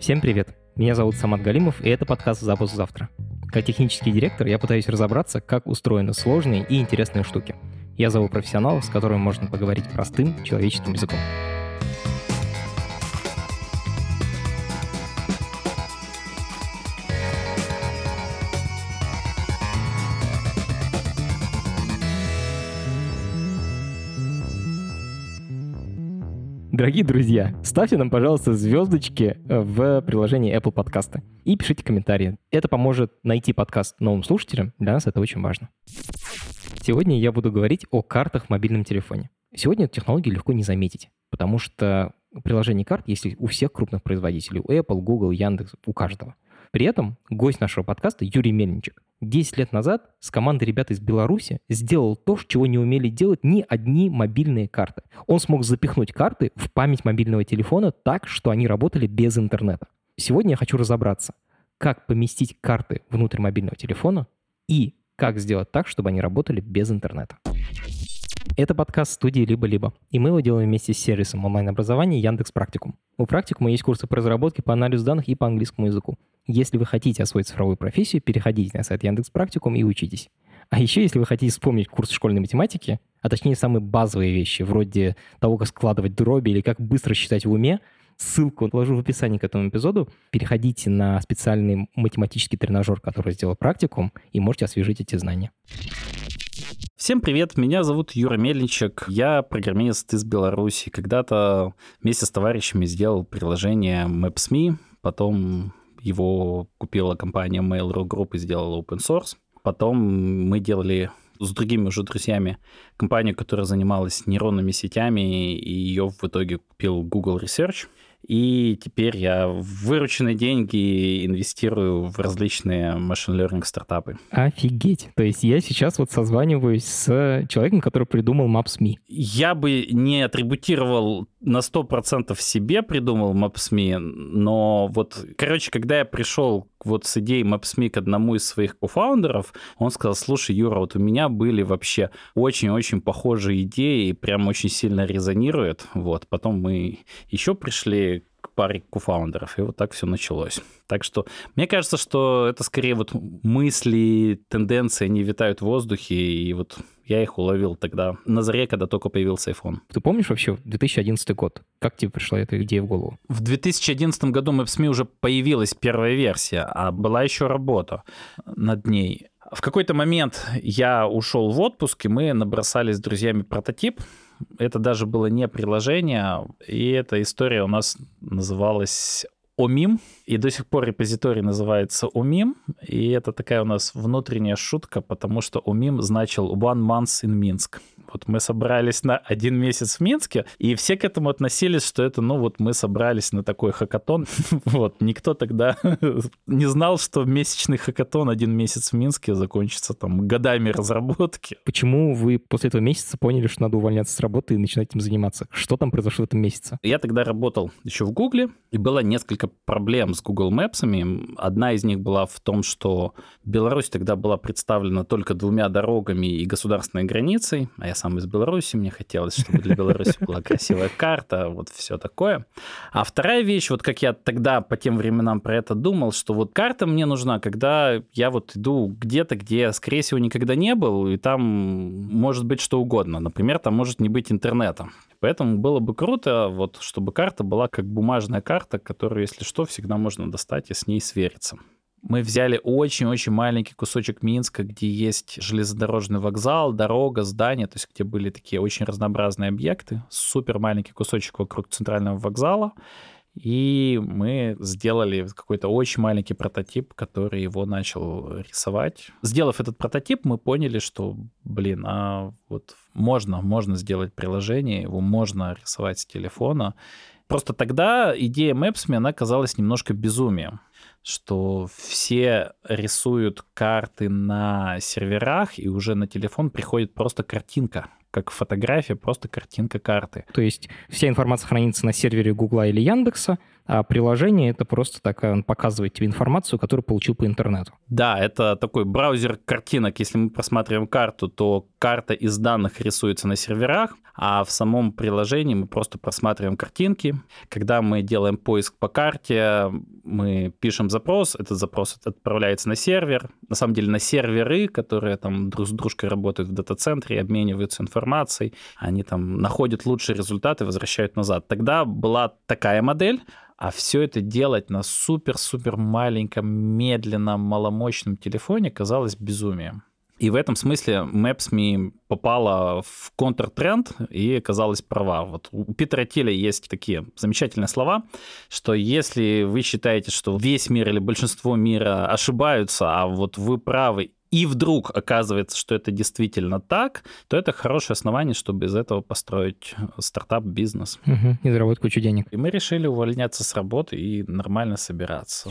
Всем привет! Меня зовут Самат Галимов, и это подкаст «Запуск завтра». Как технический директор я пытаюсь разобраться, как устроены сложные и интересные штуки. Я зову профессионалов, с которыми можно поговорить простым человеческим языком. Дорогие друзья, ставьте нам, пожалуйста, звездочки э, в приложении Apple Podcasts и пишите комментарии. Это поможет найти подкаст новым слушателям. Для нас это очень важно. Сегодня я буду говорить о картах в мобильном телефоне. Сегодня эту технологию легко не заметить, потому что приложение карт есть у всех крупных производителей. У Apple, Google, Яндекс, у каждого. При этом гость нашего подкаста Юрий Мельничек 10 лет назад с командой ребят из Беларуси сделал то, чего не умели делать ни одни мобильные карты. Он смог запихнуть карты в память мобильного телефона так, что они работали без интернета. Сегодня я хочу разобраться, как поместить карты внутрь мобильного телефона и как сделать так, чтобы они работали без интернета. Это подкаст студии «Либо-либо», и мы его делаем вместе с сервисом онлайн-образования Яндекс Практикум. У Практикума есть курсы по разработке по анализу данных и по английскому языку. Если вы хотите освоить цифровую профессию, переходите на сайт Яндекс Практикум и учитесь. А еще, если вы хотите вспомнить курс школьной математики, а точнее самые базовые вещи, вроде того, как складывать дроби или как быстро считать в уме, ссылку положу в описании к этому эпизоду. Переходите на специальный математический тренажер, который сделал практикум, и можете освежить эти знания. Всем привет, меня зовут Юра Мельничек, я программист из Беларуси. Когда-то вместе с товарищами сделал приложение Maps.me, потом его купила компания Mail.ru Group и сделала open source. Потом мы делали с другими уже друзьями компанию, которая занималась нейронными сетями, и ее в итоге купил Google Research. И теперь я вырученные деньги инвестирую в различные машин learning стартапы. Офигеть. То есть я сейчас вот созваниваюсь с человеком, который придумал Maps.me. Я бы не атрибутировал на 100% себе придумал Maps.me, но вот, короче, когда я пришел вот с идеей Maps.me к одному из своих кофаундеров, он сказал, слушай, Юра, вот у меня были вообще очень-очень похожие идеи, и прям очень сильно резонирует. Вот, потом мы еще пришли к паре кофаундеров, и вот так все началось. Так что мне кажется, что это скорее вот мысли, тенденции, они витают в воздухе, и вот я их уловил тогда на заре, когда только появился iPhone. Ты помнишь вообще 2011 год? Как тебе пришла эта идея в голову? В 2011 году Maps.me уже появилась первая версия, а была еще работа над ней. В какой-то момент я ушел в отпуск, и мы набросали с друзьями прототип. Это даже было не приложение, и эта история у нас называлась ОМИМ, и до сих пор репозиторий называется ОМИМ, и это такая у нас внутренняя шутка, потому что ОМИМ значил One Month in Minsk. Вот мы собрались на один месяц в Минске, и все к этому относились, что это, ну вот мы собрались на такой хакатон. вот, никто тогда не знал, что месячный хакатон один месяц в Минске закончится там годами разработки. Почему вы после этого месяца поняли, что надо увольняться с работы и начинать этим заниматься? Что там произошло в этом месяце? Я тогда работал еще в Гугле, и было несколько проблем с Google Maps. Одна из них была в том, что Беларусь тогда была представлена только двумя дорогами и государственной границей, а я сам из Беларуси, мне хотелось, чтобы для Беларуси была красивая карта, вот все такое. А вторая вещь, вот как я тогда по тем временам про это думал, что вот карта мне нужна, когда я вот иду где-то, где, скорее всего, никогда не был, и там может быть что угодно. Например, там может не быть интернета. Поэтому было бы круто, вот, чтобы карта была как бумажная карта, которую, если что, всегда можно достать и с ней свериться. Мы взяли очень-очень маленький кусочек Минска, где есть железнодорожный вокзал, дорога, здание, то есть где были такие очень разнообразные объекты. Супер маленький кусочек вокруг центрального вокзала. И мы сделали какой-то очень маленький прототип, который его начал рисовать. Сделав этот прототип, мы поняли, что, блин, а вот можно, можно сделать приложение, его можно рисовать с телефона. Просто тогда идея Maps.me, она казалась немножко безумием что все рисуют карты на серверах, и уже на телефон приходит просто картинка, как фотография, просто картинка карты. То есть вся информация хранится на сервере Гугла или Яндекса, а приложение это просто так, он показывает тебе информацию, которую получил по интернету. Да, это такой браузер картинок. Если мы просматриваем карту, то карта из данных рисуется на серверах, а в самом приложении мы просто просматриваем картинки. Когда мы делаем поиск по карте, мы пишем запрос, этот запрос отправляется на сервер, на самом деле на серверы, которые там друг с дружкой работают в дата-центре, обмениваются информацией, они там находят лучшие результаты, возвращают назад. Тогда была такая модель, а все это делать на супер-супер маленьком, медленном, маломощном телефоне казалось безумием. И в этом смысле Maps.me попала в контртренд и оказалась права. Вот у Питера Тиля есть такие замечательные слова, что если вы считаете, что весь мир или большинство мира ошибаются, а вот вы правы, и вдруг оказывается, что это действительно так, то это хорошее основание, чтобы из этого построить стартап-бизнес. Угу, и заработать кучу денег. И мы решили увольняться с работы и нормально собираться.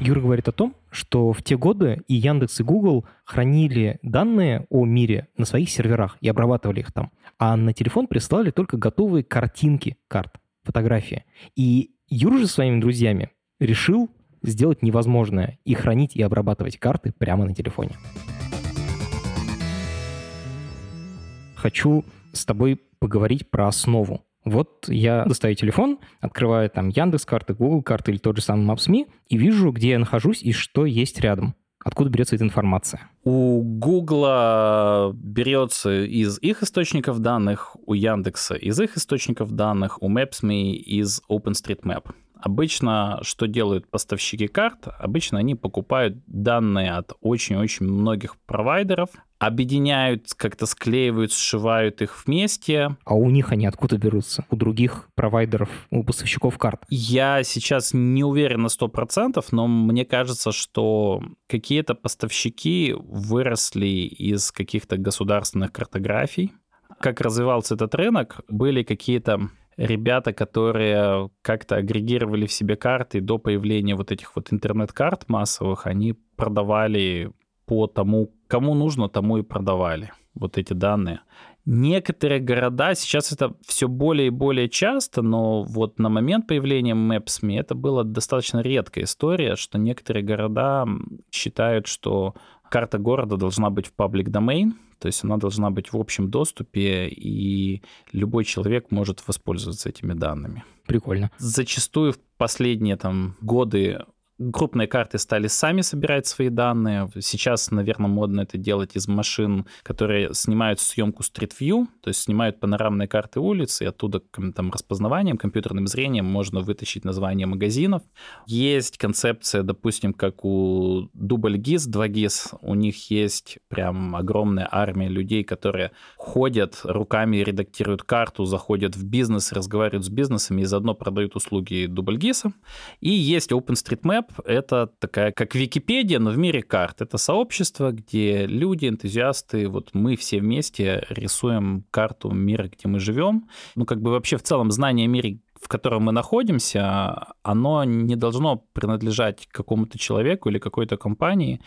Юра говорит о том, что в те годы и Яндекс, и Google хранили данные о мире на своих серверах и обрабатывали их там. А на телефон прислали только готовые картинки карт, фотографии. И Юра же своими друзьями решил сделать невозможное и хранить и обрабатывать карты прямо на телефоне. Хочу с тобой поговорить про основу вот я достаю телефон, открываю там Яндекс карты, Google карты или тот же самый Maps.me и вижу, где я нахожусь и что есть рядом. Откуда берется эта информация? У Google берется из их источников данных, у Яндекса из их источников данных, у Maps.me из OpenStreetMap. Обычно что делают поставщики карт? Обычно они покупают данные от очень-очень многих провайдеров, объединяют, как-то склеивают, сшивают их вместе. А у них они откуда берутся? У других провайдеров, у поставщиков карт? Я сейчас не уверен на 100%, но мне кажется, что какие-то поставщики выросли из каких-то государственных картографий. Как развивался этот рынок, были какие-то ребята, которые как-то агрегировали в себе карты до появления вот этих вот интернет-карт массовых, они продавали по тому, кому нужно, тому и продавали вот эти данные. Некоторые города, сейчас это все более и более часто, но вот на момент появления Maps.me это была достаточно редкая история, что некоторые города считают, что карта города должна быть в public domain, то есть она должна быть в общем доступе, и любой человек может воспользоваться этими данными. Прикольно. Зачастую в последние там годы крупные карты стали сами собирать свои данные. Сейчас, наверное, модно это делать из машин, которые снимают съемку Street View, то есть снимают панорамные карты улиц, и оттуда там, распознаванием, компьютерным зрением можно вытащить название магазинов. Есть концепция, допустим, как у Дубль GIS, 2GIS, у них есть прям огромная армия людей, которые ходят руками, редактируют карту, заходят в бизнес, разговаривают с бизнесами и заодно продают услуги Дубль GIS. И есть OpenStreetMap, это такая, как Википедия, но в мире карт. Это сообщество, где люди, энтузиасты, вот мы все вместе рисуем карту мира, где мы живем. Ну, как бы вообще в целом знание о мире, в котором мы находимся, оно не должно принадлежать какому-то человеку или какой-то компании.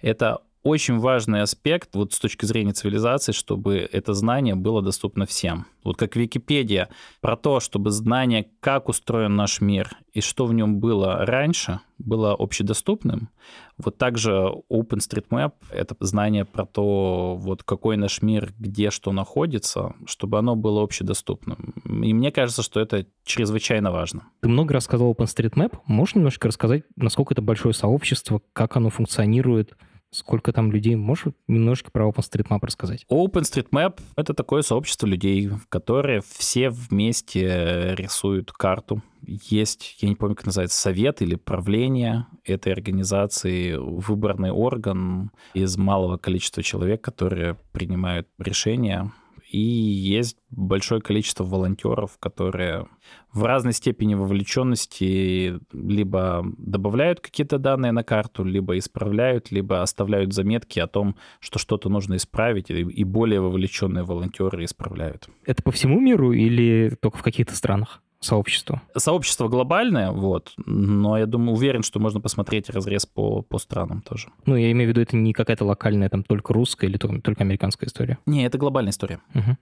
Это очень важный аспект вот с точки зрения цивилизации, чтобы это знание было доступно всем. Вот как Википедия про то, чтобы знание, как устроен наш мир и что в нем было раньше, было общедоступным. Вот также OpenStreetMap — это знание про то, вот какой наш мир, где что находится, чтобы оно было общедоступным. И мне кажется, что это чрезвычайно важно. Ты много рассказал OpenStreetMap. Можешь немножко рассказать, насколько это большое сообщество, как оно функционирует, Сколько там людей? Можешь немножко про OpenStreetMap рассказать? OpenStreetMap — это такое сообщество людей, которые все вместе рисуют карту. Есть, я не помню, как называется, совет или правление этой организации, выборный орган из малого количества человек, которые принимают решения и есть большое количество волонтеров, которые в разной степени вовлеченности либо добавляют какие-то данные на карту, либо исправляют, либо оставляют заметки о том, что что-то нужно исправить, и более вовлеченные волонтеры исправляют. Это по всему миру или только в каких-то странах? Сообщество? Сообщество глобальное, вот, но я думаю, уверен, что можно посмотреть разрез по, по странам тоже. Ну, я имею в виду, это не какая-то локальная, там, только русская или только, только американская история? Не, это глобальная история. Угу.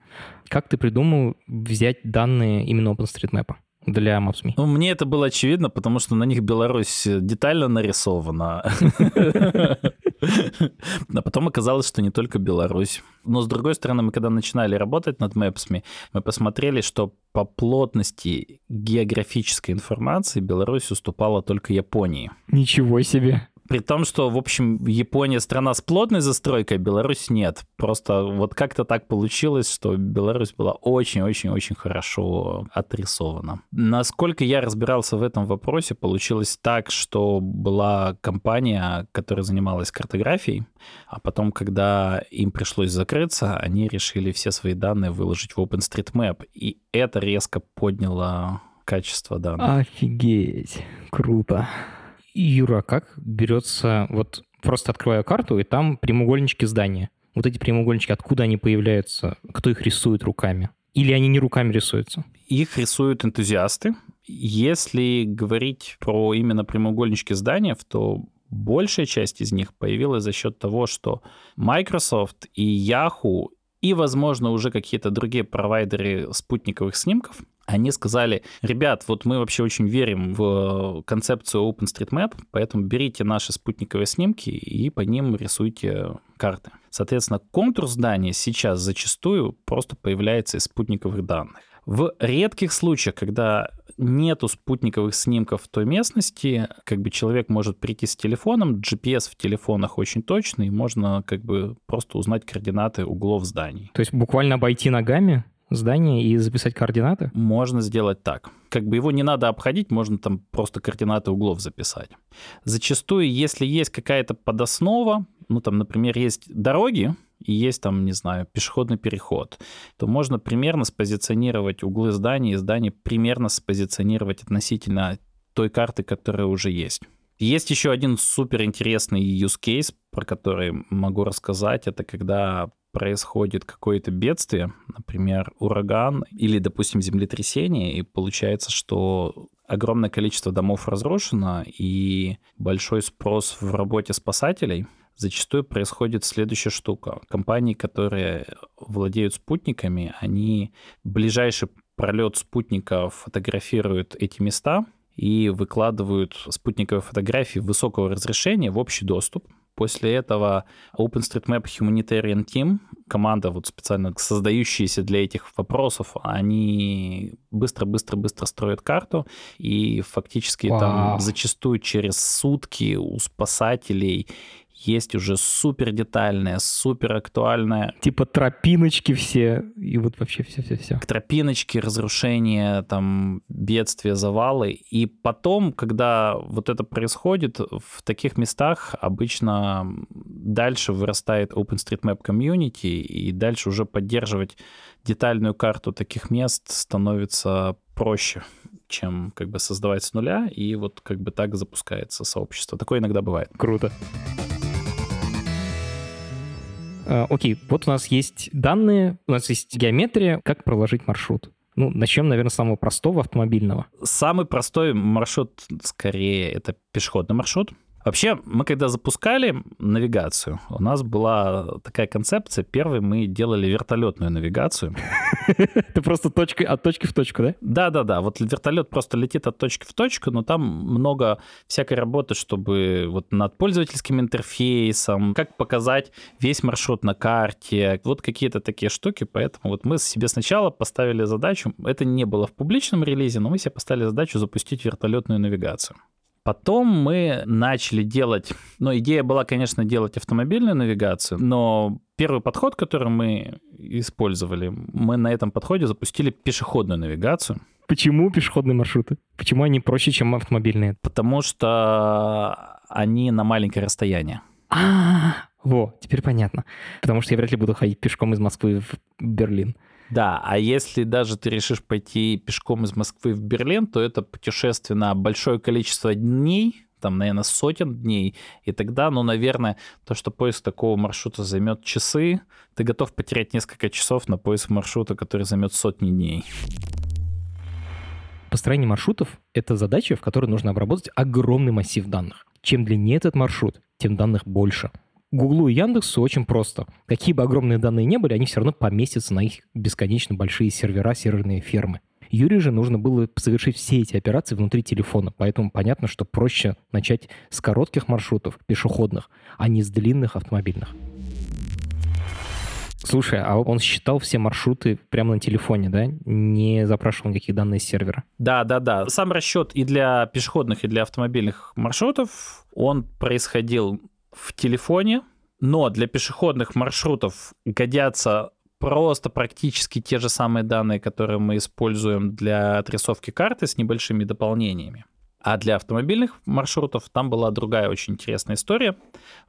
Как ты придумал взять данные именно OpenStreetMap? Для Maps.me? Ну, мне это было очевидно, потому что на них Беларусь детально нарисована. А потом оказалось, что не только Беларусь. Но, с другой стороны, мы когда начинали работать над Мэпсами, мы посмотрели, что по плотности географической информации Беларусь уступала только Японии. Ничего себе. При том, что, в общем, Япония страна с плотной застройкой, Беларусь нет. Просто вот как-то так получилось, что Беларусь была очень-очень-очень хорошо отрисована. Насколько я разбирался в этом вопросе, получилось так, что была компания, которая занималась картографией, а потом, когда им пришлось закрыться, они решили все свои данные выложить в OpenStreetMap, и это резко подняло качество данных. Офигеть, круто. Юра, как берется, вот просто открываю карту, и там прямоугольнички здания. Вот эти прямоугольнички, откуда они появляются? Кто их рисует руками? Или они не руками рисуются? Их рисуют энтузиасты. Если говорить про именно прямоугольнички зданий, то большая часть из них появилась за счет того, что Microsoft и Yahoo и, возможно, уже какие-то другие провайдеры спутниковых снимков они сказали, ребят, вот мы вообще очень верим в концепцию OpenStreetMap, поэтому берите наши спутниковые снимки и по ним рисуйте карты. Соответственно, контур здания сейчас зачастую просто появляется из спутниковых данных. В редких случаях, когда нету спутниковых снимков в той местности, как бы человек может прийти с телефоном, GPS в телефонах очень точный, можно как бы просто узнать координаты углов зданий. То есть буквально обойти ногами? Здание и записать координаты? Можно сделать так. Как бы его не надо обходить, можно там просто координаты углов записать. Зачастую, если есть какая-то подоснова, ну там, например, есть дороги, и есть там, не знаю, пешеходный переход, то можно примерно спозиционировать углы здания и здания примерно спозиционировать относительно той карты, которая уже есть. Есть еще один супер интересный use case, про который могу рассказать. Это когда происходит какое-то бедствие, например, ураган или, допустим, землетрясение, и получается, что огромное количество домов разрушено, и большой спрос в работе спасателей, зачастую происходит следующая штука. Компании, которые владеют спутниками, они ближайший пролет спутника фотографируют эти места и выкладывают спутниковые фотографии высокого разрешения в общий доступ. После этого OpenStreetMap Humanitarian Team, команда вот специально создающаяся для этих вопросов, они быстро-быстро-быстро строят карту, и фактически Вау. там зачастую через сутки у спасателей есть уже супер детальная, супер актуальная. Типа тропиночки все, и вот вообще все-все-все. Тропиночки, разрушения, там, бедствия, завалы. И потом, когда вот это происходит, в таких местах обычно дальше вырастает OpenStreetMap Community, и дальше уже поддерживать детальную карту таких мест становится проще чем как бы создавать с нуля, и вот как бы так запускается сообщество. Такое иногда бывает. Круто. Э, окей, вот у нас есть данные, у нас есть геометрия, как проложить маршрут. Ну, начнем, наверное, с самого простого автомобильного. Самый простой маршрут, скорее, это пешеходный маршрут. Вообще, мы когда запускали навигацию, у нас была такая концепция. Первый мы делали вертолетную навигацию. Это просто точка от точки в точку, да? Да-да-да. Вот вертолет просто летит от точки в точку, но там много всякой работы, чтобы вот над пользовательским интерфейсом, как показать весь маршрут на карте, вот какие-то такие штуки. Поэтому вот мы себе сначала поставили задачу, это не было в публичном релизе, но мы себе поставили задачу запустить вертолетную навигацию. Потом мы начали делать, ну, идея была, конечно, делать автомобильную навигацию, но первый подход, который мы использовали, мы на этом подходе запустили пешеходную навигацию. Почему пешеходные маршруты? Почему они проще, чем автомобильные? Потому что они на маленькое расстояние. А, во, теперь понятно. Потому что я вряд ли буду ходить пешком из Москвы в Берлин. Да, а если даже ты решишь пойти пешком из Москвы в Берлин, то это путешествие на большое количество дней, там, наверное, сотен дней, и тогда, ну, наверное, то, что поиск такого маршрута займет часы, ты готов потерять несколько часов на поиск маршрута, который займет сотни дней. Построение маршрутов — это задача, в которой нужно обработать огромный массив данных. Чем длиннее этот маршрут, тем данных больше — Гуглу и Яндексу очень просто. Какие бы огромные данные не были, они все равно поместятся на их бесконечно большие сервера, серверные фермы. Юре же нужно было совершить все эти операции внутри телефона, поэтому понятно, что проще начать с коротких маршрутов, пешеходных, а не с длинных автомобильных. Слушай, а он считал все маршруты прямо на телефоне, да? Не запрашивал никаких данных с сервера? Да, да, да. Сам расчет и для пешеходных, и для автомобильных маршрутов, он происходил в телефоне, но для пешеходных маршрутов годятся просто практически те же самые данные, которые мы используем для отрисовки карты с небольшими дополнениями. А для автомобильных маршрутов там была другая очень интересная история,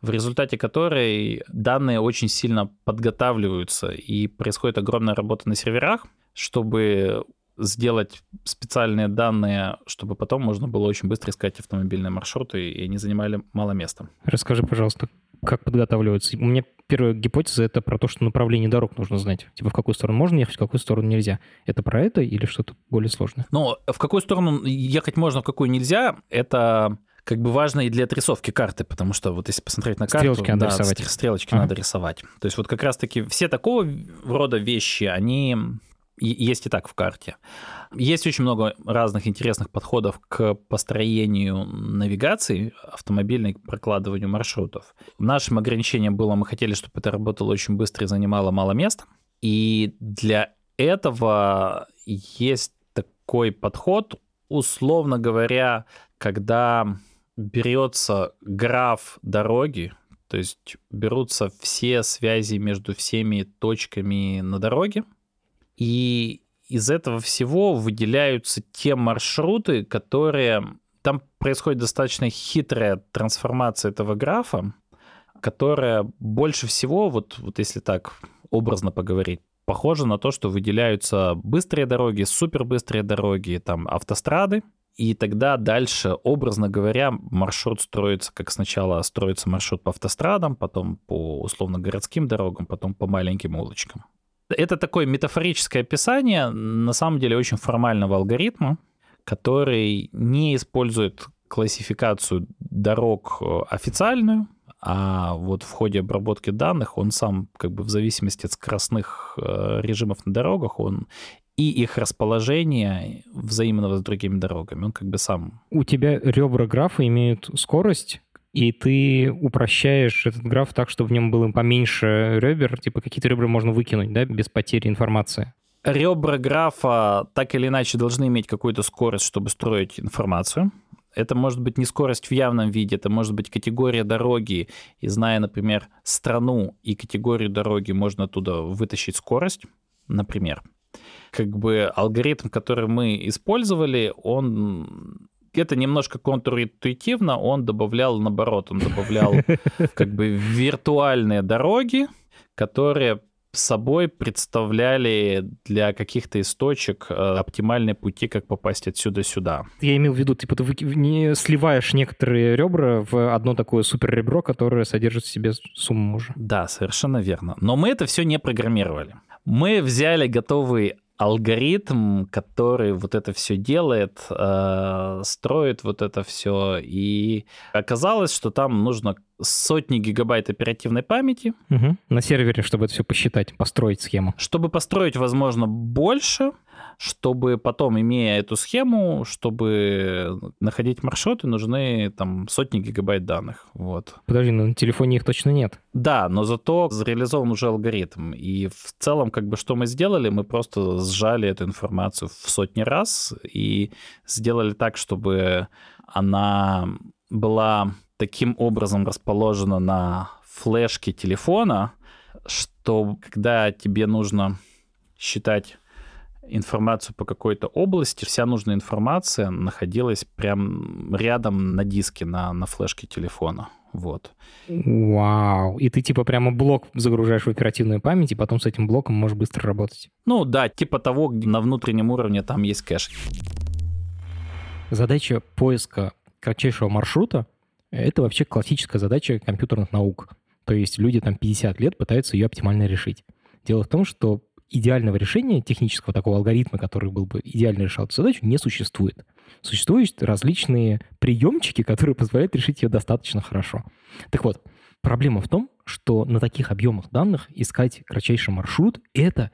в результате которой данные очень сильно подготавливаются, и происходит огромная работа на серверах, чтобы сделать специальные данные, чтобы потом можно было очень быстро искать автомобильные маршруты, и они занимали мало места. Расскажи, пожалуйста, как подготавливаются? У меня первая гипотеза — это про то, что направление дорог нужно знать. Типа в какую сторону можно ехать, в какую сторону нельзя. Это про это или что-то более сложное? Ну, в какую сторону ехать можно, в какую нельзя, это как бы важно и для отрисовки карты, потому что вот если посмотреть на карту, стрелочки надо рисовать. Стрелочки ага. надо рисовать. То есть вот как раз-таки все такого рода вещи, они есть и так в карте. Есть очень много разных интересных подходов к построению навигации автомобильной, к прокладыванию маршрутов. Нашим ограничением было, мы хотели, чтобы это работало очень быстро и занимало мало места. И для этого есть такой подход, условно говоря, когда берется граф дороги, то есть берутся все связи между всеми точками на дороге, и из этого всего выделяются те маршруты, которые... Там происходит достаточно хитрая трансформация этого графа, которая больше всего, вот, вот если так образно поговорить, похожа на то, что выделяются быстрые дороги, супербыстрые дороги, там автострады, и тогда дальше, образно говоря, маршрут строится, как сначала строится маршрут по автострадам, потом по условно городским дорогам, потом по маленьким улочкам. Это такое метафорическое описание, на самом деле, очень формального алгоритма, который не использует классификацию дорог э, официальную, а вот в ходе обработки данных он сам, как бы в зависимости от скоростных э, режимов на дорогах, он и их расположение взаимного с другими дорогами, он как бы сам... У тебя ребра графа имеют скорость, и ты упрощаешь этот граф так, чтобы в нем было поменьше ребер, типа какие-то ребра можно выкинуть, да, без потери информации. Ребра графа так или иначе должны иметь какую-то скорость, чтобы строить информацию. Это может быть не скорость в явном виде, это может быть категория дороги. И зная, например, страну и категорию дороги, можно оттуда вытащить скорость, например. Как бы алгоритм, который мы использовали, он это немножко контринтуитивно, он добавлял, наоборот, он добавлял как бы виртуальные дороги, которые собой представляли для каких-то из точек э, оптимальные пути, как попасть отсюда сюда. Я имел в виду, типа, ты не сливаешь некоторые ребра в одно такое супер ребро, которое содержит в себе сумму уже. Да, совершенно верно. Но мы это все не программировали. Мы взяли готовый алгоритм, который вот это все делает, э, строит вот это все. И оказалось, что там нужно сотни гигабайт оперативной памяти. Угу. На сервере, чтобы это все посчитать, построить схему. Чтобы построить, возможно, больше, чтобы потом, имея эту схему, чтобы находить маршруты, нужны там сотни гигабайт данных. Вот. Подожди, но на телефоне их точно нет. Да, но зато реализован уже алгоритм. И в целом, как бы, что мы сделали? Мы просто сжали эту информацию в сотни раз и сделали так, чтобы она была таким образом расположена на флешке телефона, что когда тебе нужно считать информацию по какой-то области, вся нужная информация находилась прям рядом на диске, на, на флешке телефона. Вот. Вау. И ты типа прямо блок загружаешь в оперативную память, и потом с этим блоком можешь быстро работать. Ну да, типа того, где на внутреннем уровне там есть кэш. Задача поиска кратчайшего маршрута — это вообще классическая задача компьютерных наук. То есть люди там 50 лет пытаются ее оптимально решить. Дело в том, что идеального решения технического такого алгоритма, который был бы идеально решал эту задачу, не существует. Существуют различные приемчики, которые позволяют решить ее достаточно хорошо. Так вот, проблема в том, что на таких объемах данных искать кратчайший маршрут — это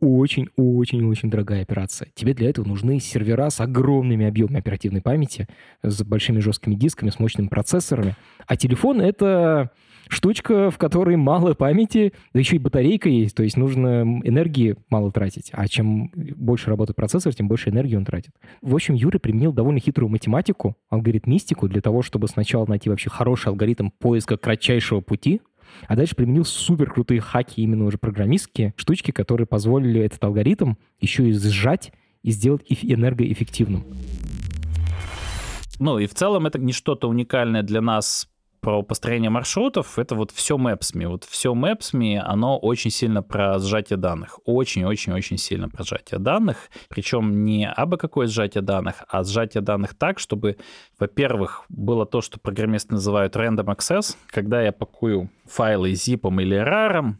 очень-очень-очень дорогая операция. Тебе для этого нужны сервера с огромными объемами оперативной памяти, с большими жесткими дисками, с мощными процессорами. А телефон — это штучка, в которой мало памяти, да еще и батарейка есть, то есть нужно энергии мало тратить. А чем больше работает процессор, тем больше энергии он тратит. В общем, Юра применил довольно хитрую математику, алгоритмистику для того, чтобы сначала найти вообще хороший алгоритм поиска кратчайшего пути, а дальше применил супер крутые хаки, именно уже программистские штучки, которые позволили этот алгоритм еще и сжать и сделать энергоэффективным. Ну и в целом это не что-то уникальное для нас про построение маршрутов, это вот все Maps.me. Вот все Maps.me, оно очень сильно про сжатие данных. Очень-очень-очень сильно про сжатие данных. Причем не абы какое сжатие данных, а сжатие данных так, чтобы, во-первых, было то, что программисты называют random access, когда я пакую файлы zip или RAR,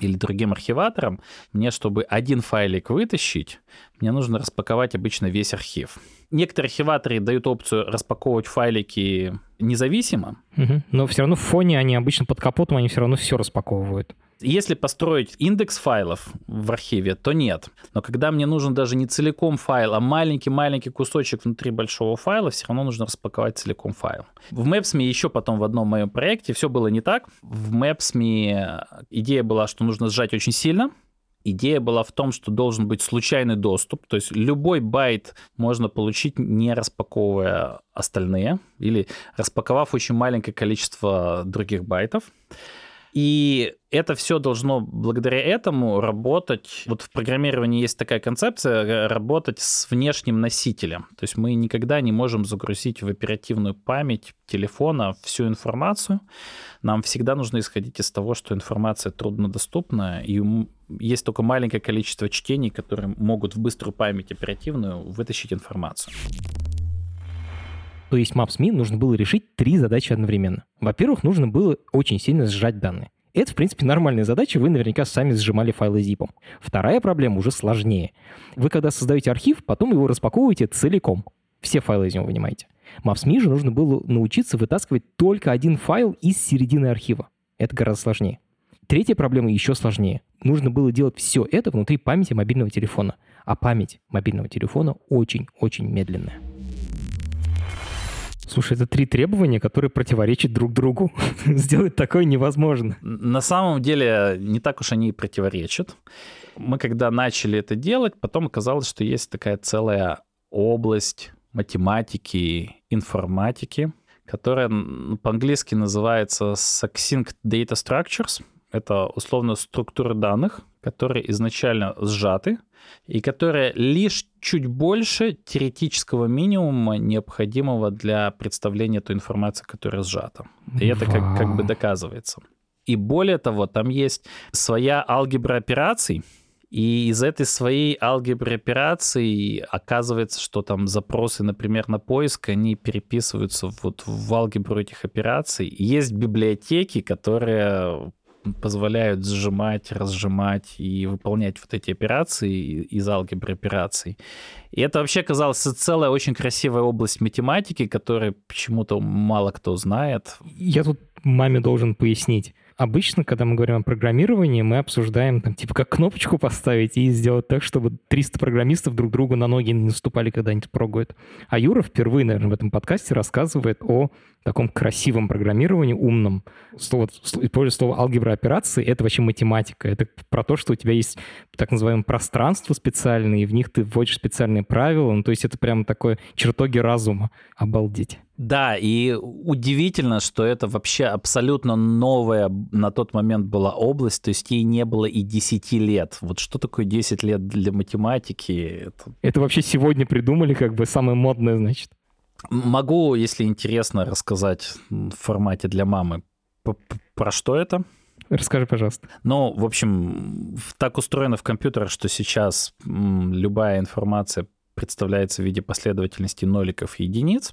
или другим архиватором, мне, чтобы один файлик вытащить, мне нужно распаковать обычно весь архив. Некоторые архиваторы дают опцию распаковывать файлики независимо. Угу. Но все равно в фоне они обычно под капотом, они все равно все распаковывают. Если построить индекс файлов в архиве, то нет. Но когда мне нужен даже не целиком файл, а маленький-маленький кусочек внутри большого файла, все равно нужно распаковать целиком файл. В Maps.me еще потом в одном моем проекте все было не так. В Maps.me идея была, что нужно сжать очень сильно, Идея была в том, что должен быть случайный доступ, то есть любой байт можно получить, не распаковывая остальные, или распаковав очень маленькое количество других байтов. И это все должно благодаря этому работать. Вот в программировании есть такая концепция э, работать с внешним носителем. То есть мы никогда не можем загрузить в оперативную память телефона всю информацию. Нам всегда нужно исходить из того, что информация труднодоступна, и есть только маленькое количество чтений, которые могут в быструю память оперативную вытащить информацию. То есть Maps.me нужно было решить три задачи одновременно. Во-первых, нужно было очень сильно сжать данные. Это, в принципе, нормальная задача, вы наверняка сами сжимали файлы zip. Вторая проблема уже сложнее. Вы, когда создаете архив, потом его распаковываете целиком. Все файлы из него вынимаете. Maps.me же нужно было научиться вытаскивать только один файл из середины архива. Это гораздо сложнее. Третья проблема еще сложнее. Нужно было делать все это внутри памяти мобильного телефона. А память мобильного телефона очень-очень медленная. Слушай, это три требования, которые противоречат друг другу. Сделать такое невозможно. На самом деле не так уж они и противоречат. Мы когда начали это делать, потом оказалось, что есть такая целая область математики, информатики, которая по-английски называется Succinct Data Structures. Это условно структуры данных, которые изначально сжаты, и которая лишь чуть больше теоретического минимума, необходимого для представления той информации, которая сжата. И это как, как бы доказывается. И более того, там есть своя алгебра операций, и из этой своей алгебры операций оказывается, что там запросы, например, на поиск, они переписываются вот в алгебру этих операций. Есть библиотеки, которые позволяют сжимать, разжимать и выполнять вот эти операции из алгебры операций. И это вообще оказалась целая очень красивая область математики, которую почему-то мало кто знает. Я тут маме должен пояснить. Обычно, когда мы говорим о программировании, мы обсуждаем, там, типа, как кнопочку поставить и сделать так, чтобы 300 программистов друг другу на ноги не наступали, когда они прогают. А Юра впервые, наверное, в этом подкасте рассказывает о таком красивом программировании, умном. Слово, используя слово алгебра операций, это вообще математика. Это про то, что у тебя есть так называемое пространство специальное, и в них ты вводишь специальные правила. Ну, то есть это прям такое чертоги разума. Обалдеть. Да, и удивительно, что это вообще абсолютно новая на тот момент была область, то есть ей не было и 10 лет. Вот что такое 10 лет для математики? Это, это вообще сегодня придумали, как бы самое модное, значит. Могу, если интересно, рассказать в формате для мамы. Про что это? Расскажи, пожалуйста. Ну, в общем, так устроено в компьютерах, что сейчас любая информация представляется в виде последовательности ноликов и единиц.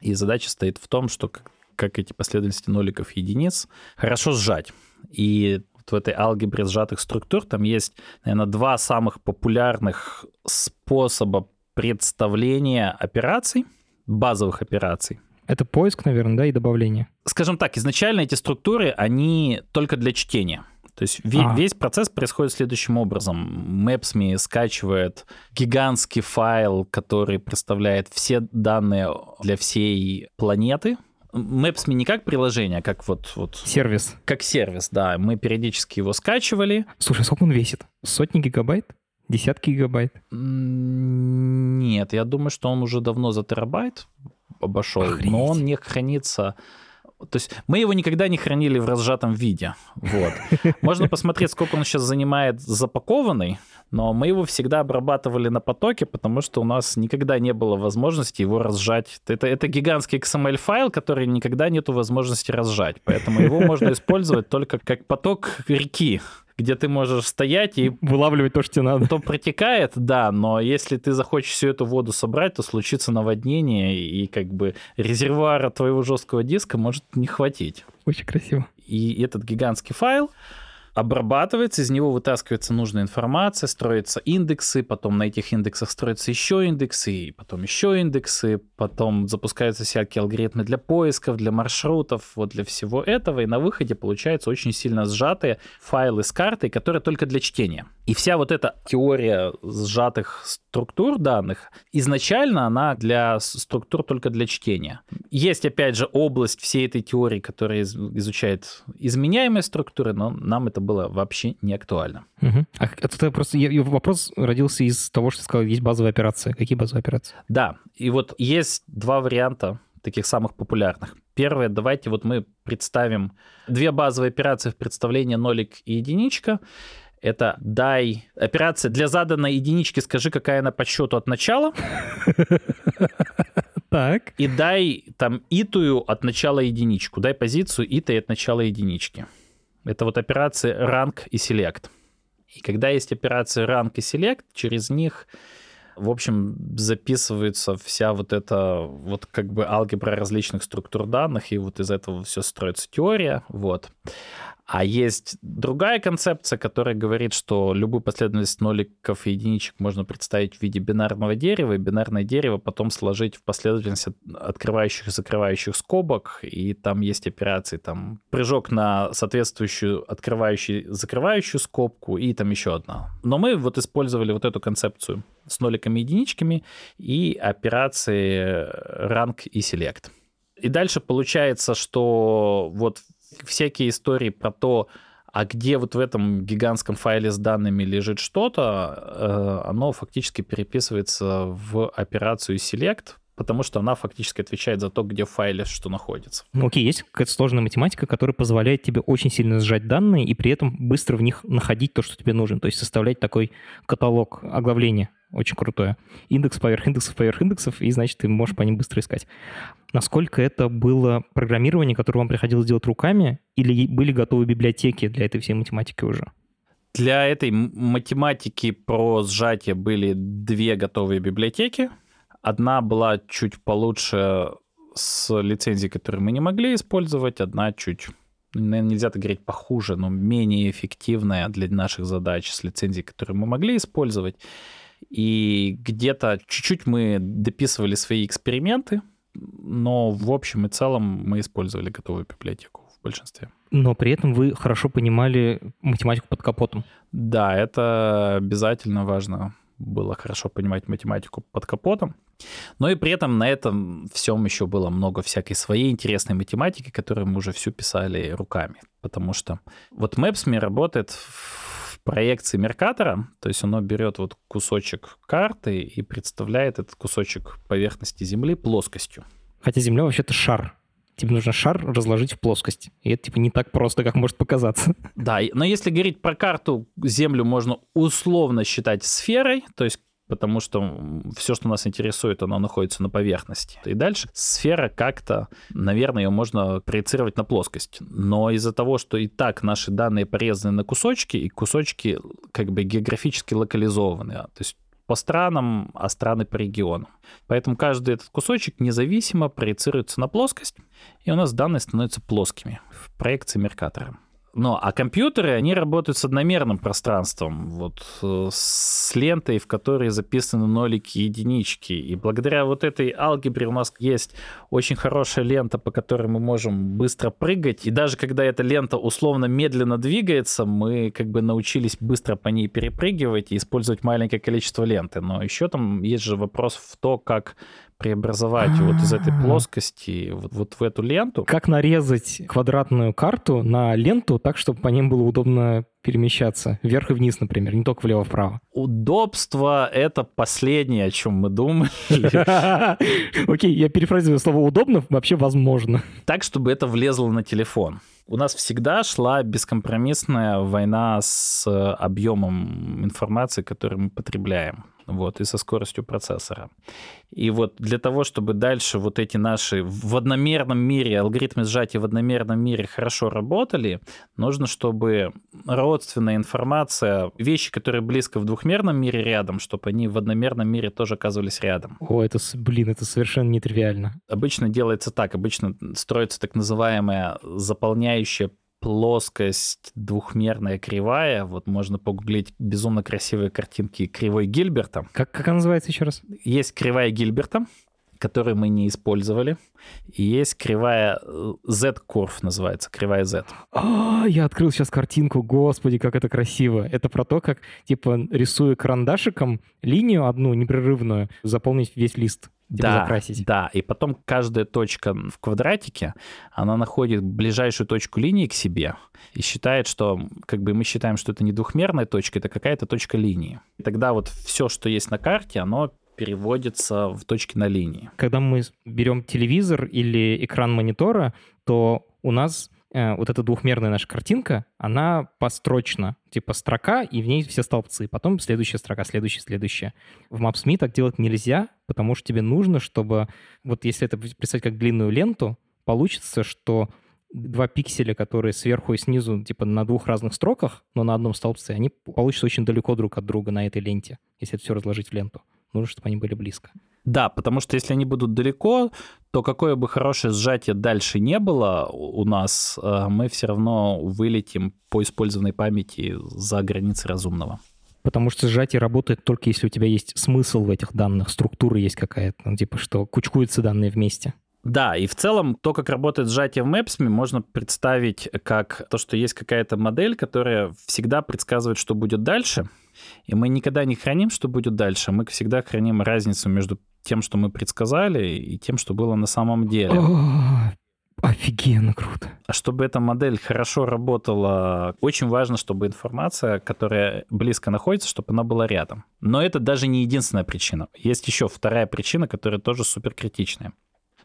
И задача стоит в том, что как, как эти последовательности ноликов и единиц хорошо сжать. И вот в этой алгебре сжатых структур там есть, наверное, два самых популярных способа представления операций, базовых операций. Это поиск, наверное, да, и добавление. Скажем так, изначально эти структуры, они только для чтения. То есть а. весь процесс происходит следующим образом. Maps.me скачивает гигантский файл, который представляет все данные для всей планеты, Maps.me не как приложение, а как вот, вот... Сервис. Как сервис, да. Мы периодически его скачивали. Слушай, сколько он весит? Сотни гигабайт? Десятки гигабайт? Нет, я думаю, что он уже давно за терабайт обошел, Охренеть. но он не хранится то есть мы его никогда не хранили в разжатом виде. Вот. Можно посмотреть, сколько он сейчас занимает запакованный, но мы его всегда обрабатывали на потоке, потому что у нас никогда не было возможности его разжать. Это, это гигантский XML-файл, который никогда нету возможности разжать, поэтому его можно использовать только как поток реки где ты можешь стоять и... Вылавливать то, что тебе надо. То протекает, да, но если ты захочешь всю эту воду собрать, то случится наводнение, и как бы резервуара твоего жесткого диска может не хватить. Очень красиво. И этот гигантский файл, обрабатывается, из него вытаскивается нужная информация, строятся индексы, потом на этих индексах строятся еще индексы, и потом еще индексы, потом запускаются всякие алгоритмы для поисков, для маршрутов, вот для всего этого, и на выходе получаются очень сильно сжатые файлы с картой, которые только для чтения. И вся вот эта теория сжатых структур данных, изначально она для структур только для чтения. Есть, опять же, область всей этой теории, которая изучает изменяемые структуры, но нам это было вообще не актуально. Угу. А это просто я, вопрос родился из того, что ты сказал, есть базовые операции. Какие базовые операции? Да, и вот есть два варианта таких самых популярных. Первое, давайте вот мы представим две базовые операции в представлении нолик и единичка. Это дай операция для заданной единички, скажи, какая она по счету от начала. Так. И дай там итую от начала единичку. Дай позицию итой от начала единички. Это вот операции rank и select. И когда есть операции rank и select, через них в общем, записывается вся вот эта вот как бы алгебра различных структур данных, и вот из этого все строится теория, вот. А есть другая концепция, которая говорит, что любую последовательность ноликов и единичек можно представить в виде бинарного дерева, и бинарное дерево потом сложить в последовательность открывающих и закрывающих скобок, и там есть операции, там прыжок на соответствующую открывающую закрывающую скобку, и там еще одна. Но мы вот использовали вот эту концепцию с ноликами и единичками и операции rank и select. И дальше получается, что вот всякие истории про то, а где вот в этом гигантском файле с данными лежит что-то, э, оно фактически переписывается в операцию select, потому что она фактически отвечает за то, где в файле что находится. Ну окей, есть какая-то сложная математика, которая позволяет тебе очень сильно сжать данные и при этом быстро в них находить то, что тебе нужно, то есть составлять такой каталог оглавления очень крутое. Индекс поверх индексов поверх индексов, и, значит, ты можешь по ним быстро искать. Насколько это было программирование, которое вам приходилось делать руками, или были готовы библиотеки для этой всей математики уже? Для этой математики про сжатие были две готовые библиотеки. Одна была чуть получше с лицензией, которую мы не могли использовать, одна чуть наверное, нельзя так говорить похуже, но менее эффективная для наших задач с лицензией, которую мы могли использовать. И где-то чуть-чуть мы дописывали свои эксперименты, но в общем и целом мы использовали готовую библиотеку в большинстве. Но при этом вы хорошо понимали математику под капотом. Да, это обязательно важно было хорошо понимать математику под капотом. Но и при этом на этом всем еще было много всякой своей интересной математики, которую мы уже всю писали руками. Потому что вот Maps.me работает проекции Меркатора, то есть оно берет вот кусочек карты и представляет этот кусочек поверхности Земли плоскостью. Хотя Земля вообще-то шар. Тебе нужно шар разложить в плоскость. И это типа не так просто, как может показаться. Да, но если говорить про карту, Землю можно условно считать сферой, то есть потому что все, что нас интересует, оно находится на поверхности. И дальше сфера как-то, наверное, ее можно проецировать на плоскость. Но из-за того, что и так наши данные порезаны на кусочки, и кусочки как бы географически локализованы, то есть по странам, а страны по регионам. Поэтому каждый этот кусочек независимо проецируется на плоскость, и у нас данные становятся плоскими в проекции Меркатора. Ну, а компьютеры, они работают с одномерным пространством, вот э, с лентой, в которой записаны нолики и единички. И благодаря вот этой алгебре у нас есть очень хорошая лента, по которой мы можем быстро прыгать. И даже когда эта лента условно медленно двигается, мы как бы научились быстро по ней перепрыгивать и использовать маленькое количество ленты. Но еще там есть же вопрос в то, как преобразовать вот из этой плоскости вот, вот в эту ленту. Как нарезать квадратную карту на ленту так, чтобы по ним было удобно перемещаться вверх и вниз, например, не только влево-вправо. Удобство — это последнее, о чем мы думали. Окей, я перефразирую слово «удобно», вообще возможно. Так, чтобы это влезло на телефон. У нас всегда шла бескомпромиссная война с объемом информации, которую мы потребляем вот, и со скоростью процессора. И вот для того, чтобы дальше вот эти наши в одномерном мире, алгоритмы сжатия в одномерном мире хорошо работали, нужно, чтобы родственная информация, вещи, которые близко в двухмерном мире рядом, чтобы они в одномерном мире тоже оказывались рядом. О, это, блин, это совершенно нетривиально. Обычно делается так, обычно строится так называемая заполняющая плоскость двухмерная кривая. Вот можно погуглить безумно красивые картинки кривой Гильберта. Как, как она называется еще раз? Есть кривая Гильберта, которую мы не использовали. И есть кривая э, Z-курв называется, кривая Z. А, я открыл сейчас картинку, господи, как это красиво. Это про то, как, типа, рисуя карандашиком линию одну непрерывную, заполнить весь лист типа да, закрасить. Да, и потом каждая точка в квадратике, она находит ближайшую точку линии к себе и считает, что, как бы мы считаем, что это не двухмерная точка, это какая-то точка линии. И тогда вот все, что есть на карте, оно переводится в точки на линии. Когда мы берем телевизор или экран монитора, то у нас Э, вот эта двухмерная наша картинка, она построчна, типа строка, и в ней все столбцы. Потом следующая строка, следующая, следующая. В Maps.me так делать нельзя, потому что тебе нужно, чтобы... Вот если это представить как длинную ленту, получится, что два пикселя, которые сверху и снизу, типа на двух разных строках, но на одном столбце, они получатся очень далеко друг от друга на этой ленте, если это все разложить в ленту. Нужно, чтобы они были близко. Да, потому что если они будут далеко, то какое бы хорошее сжатие дальше не было у нас, э, мы все равно вылетим по использованной памяти за границы разумного. Потому что сжатие работает только если у тебя есть смысл в этих данных, структура есть какая-то, ну, типа что кучкуются данные вместе. Да, и в целом то, как работает сжатие в Maps, можно представить как то, что есть какая-то модель, которая всегда предсказывает, что будет дальше, и мы никогда не храним, что будет дальше, мы всегда храним разницу между тем, что мы предсказали, и тем, что было на самом деле. Офигенно круто. А чтобы эта модель хорошо работала, очень важно, чтобы информация, которая близко находится, чтобы она была рядом. Но это даже не единственная причина. Есть еще вторая причина, которая тоже супер критичная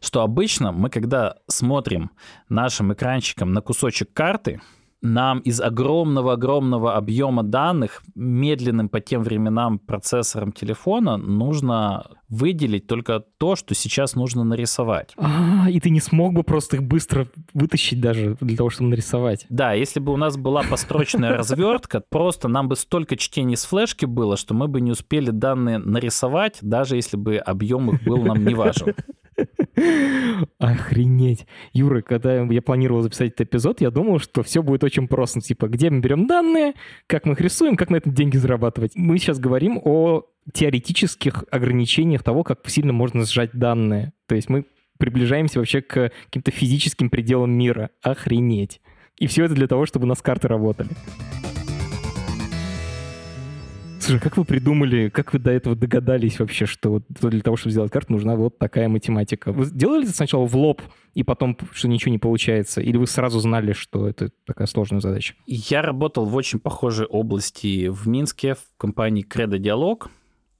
что обычно мы, когда смотрим нашим экранчиком на кусочек карты, нам из огромного-огромного объема данных медленным по тем временам процессором телефона нужно выделить только то, что сейчас нужно нарисовать. А, и ты не смог бы просто их быстро вытащить даже для того, чтобы нарисовать. Да, если бы у нас была построчная развертка, просто нам бы столько чтений с флешки было, что мы бы не успели данные нарисовать, даже если бы объем их был нам не важен. Охренеть. Юра, когда я планировал записать этот эпизод, я думал, что все будет очень просто. Типа, где мы берем данные, как мы их рисуем, как на этом деньги зарабатывать. Мы сейчас говорим о теоретических ограничениях того, как сильно можно сжать данные. То есть мы приближаемся вообще к каким-то физическим пределам мира. Охренеть. И все это для того, чтобы у нас карты работали. Слушай, как вы придумали, как вы до этого догадались вообще, что вот для того, чтобы сделать карту, нужна вот такая математика? Вы делали это сначала в лоб, и потом, что ничего не получается? Или вы сразу знали, что это такая сложная задача? Я работал в очень похожей области в Минске, в компании Credo Dialog.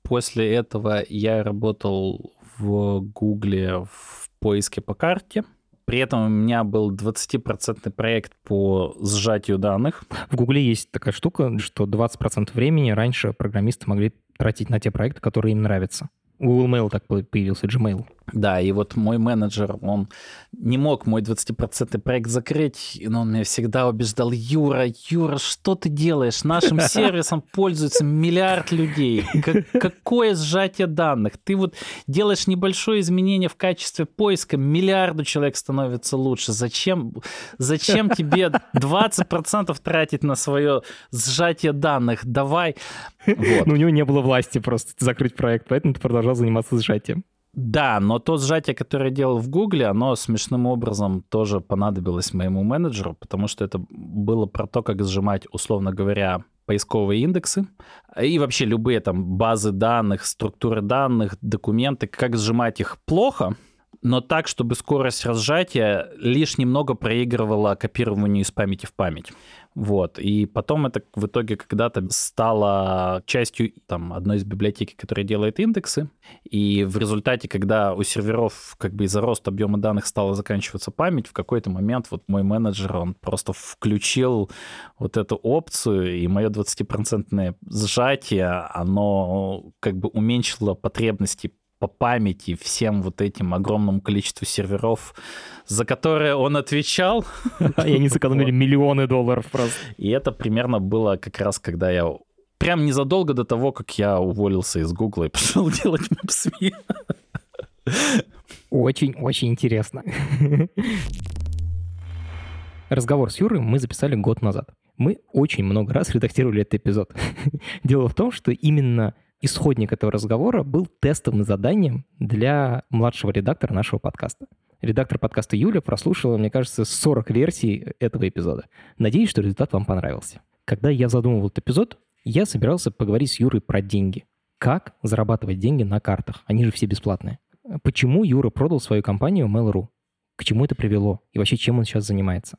После этого я работал в Гугле в поиске по карте. При этом у меня был 20% проект по сжатию данных. В Гугле есть такая штука, что 20% времени раньше программисты могли тратить на те проекты, которые им нравятся. Google Mail так появился, Gmail. Да, и вот мой менеджер, он не мог мой 20% проект закрыть, но он меня всегда убеждал, Юра, Юра, что ты делаешь? Нашим сервисом пользуется миллиард людей. Как, какое сжатие данных? Ты вот делаешь небольшое изменение в качестве поиска, миллиарду человек становится лучше. Зачем, зачем тебе 20% тратить на свое сжатие данных? Давай. Вот. Ну, у него не было власти просто закрыть проект, поэтому ты продолжал заниматься сжатием. Да, но то сжатие, которое я делал в Гугле, оно смешным образом тоже понадобилось моему менеджеру, потому что это было про то, как сжимать, условно говоря, поисковые индексы и вообще любые там базы данных, структуры данных, документы, как сжимать их плохо, но так, чтобы скорость разжатия лишь немного проигрывала копированию из памяти в память. Вот. И потом это в итоге когда-то стало частью там, одной из библиотеки, которая делает индексы. И в результате, когда у серверов как бы из-за роста объема данных стала заканчиваться память, в какой-то момент вот мой менеджер, он просто включил вот эту опцию, и мое 20% сжатие, оно как бы уменьшило потребности по памяти всем вот этим огромному количеству серверов, за которые он отвечал. И они сэкономили миллионы долларов просто. И это примерно было как раз, когда я прям незадолго до того, как я уволился из Гугла и пошел делать MapSme. Очень-очень интересно. Разговор с Юрой мы записали год назад. Мы очень много раз редактировали этот эпизод. Дело в том, что именно исходник этого разговора был тестовым заданием для младшего редактора нашего подкаста. Редактор подкаста Юля прослушала, мне кажется, 40 версий этого эпизода. Надеюсь, что результат вам понравился. Когда я задумывал этот эпизод, я собирался поговорить с Юрой про деньги. Как зарабатывать деньги на картах? Они же все бесплатные. Почему Юра продал свою компанию Mail.ru? К чему это привело? И вообще, чем он сейчас занимается?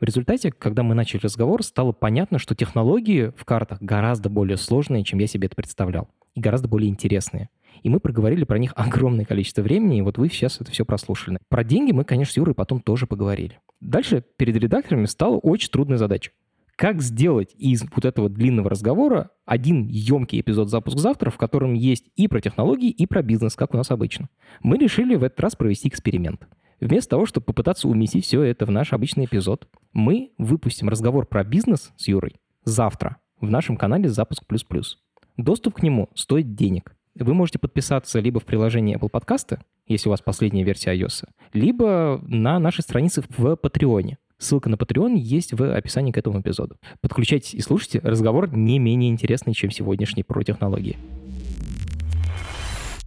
В результате, когда мы начали разговор, стало понятно, что технологии в картах гораздо более сложные, чем я себе это представлял и гораздо более интересные. И мы проговорили про них огромное количество времени, и вот вы сейчас это все прослушали. Про деньги мы, конечно, с Юрой потом тоже поговорили. Дальше перед редакторами стала очень трудная задача. Как сделать из вот этого длинного разговора один емкий эпизод «Запуск завтра», в котором есть и про технологии, и про бизнес, как у нас обычно. Мы решили в этот раз провести эксперимент. Вместо того, чтобы попытаться уместить все это в наш обычный эпизод, мы выпустим разговор про бизнес с Юрой завтра в нашем канале «Запуск плюс плюс». Доступ к нему стоит денег. Вы можете подписаться либо в приложении Apple Podcasts, если у вас последняя версия iOS, либо на нашей странице в Патреоне. Ссылка на Patreon есть в описании к этому эпизоду. Подключайтесь и слушайте, разговор не менее интересный, чем сегодняшний про технологии.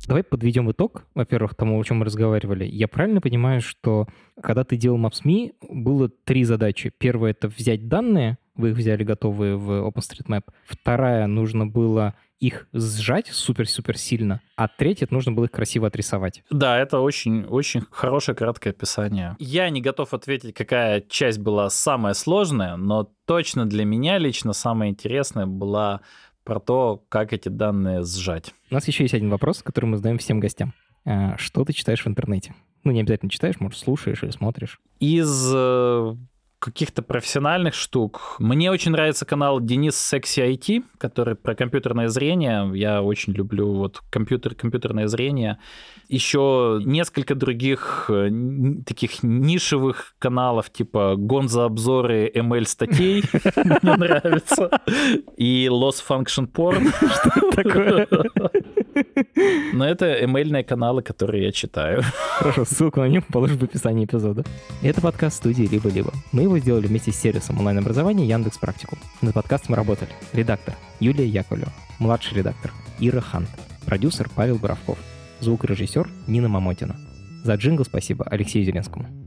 Давай подведем итог, во-первых, тому, о чем мы разговаривали. Я правильно понимаю, что когда ты делал Maps.me, было три задачи. Первая — это взять данные, вы их взяли готовые в OpenStreetMap. Вторая, нужно было их сжать супер-супер сильно, а третье, нужно было их красиво отрисовать. Да, это очень-очень хорошее краткое описание. Я не готов ответить, какая часть была самая сложная, но точно для меня лично самая интересная была про то, как эти данные сжать. У нас еще есть один вопрос, который мы задаем всем гостям. А, что ты читаешь в интернете? Ну, не обязательно читаешь, может, слушаешь или смотришь. Из э, каких-то профессиональных штук. Мне очень нравится канал Денис Секси IT, который про компьютерное зрение. Я очень люблю вот компьютер, компьютерное зрение. Еще несколько других э, таких нишевых каналов, типа Гонза-обзоры ML-статей мне нравится. И Lost Function Porn. Что такое? Но это эмейльные каналы, которые я читаю. Хорошо, ссылку на них положу в описании эпизода. Это подкаст студии «Либо-либо». Мы его сделали вместе с сервисом онлайн-образования Яндекс Практикум. Над подкастом работали редактор Юлия Яковлева, младший редактор Ира Хант, продюсер Павел Боровков, звукорежиссер Нина Мамотина. За джингл спасибо Алексею Зеленскому.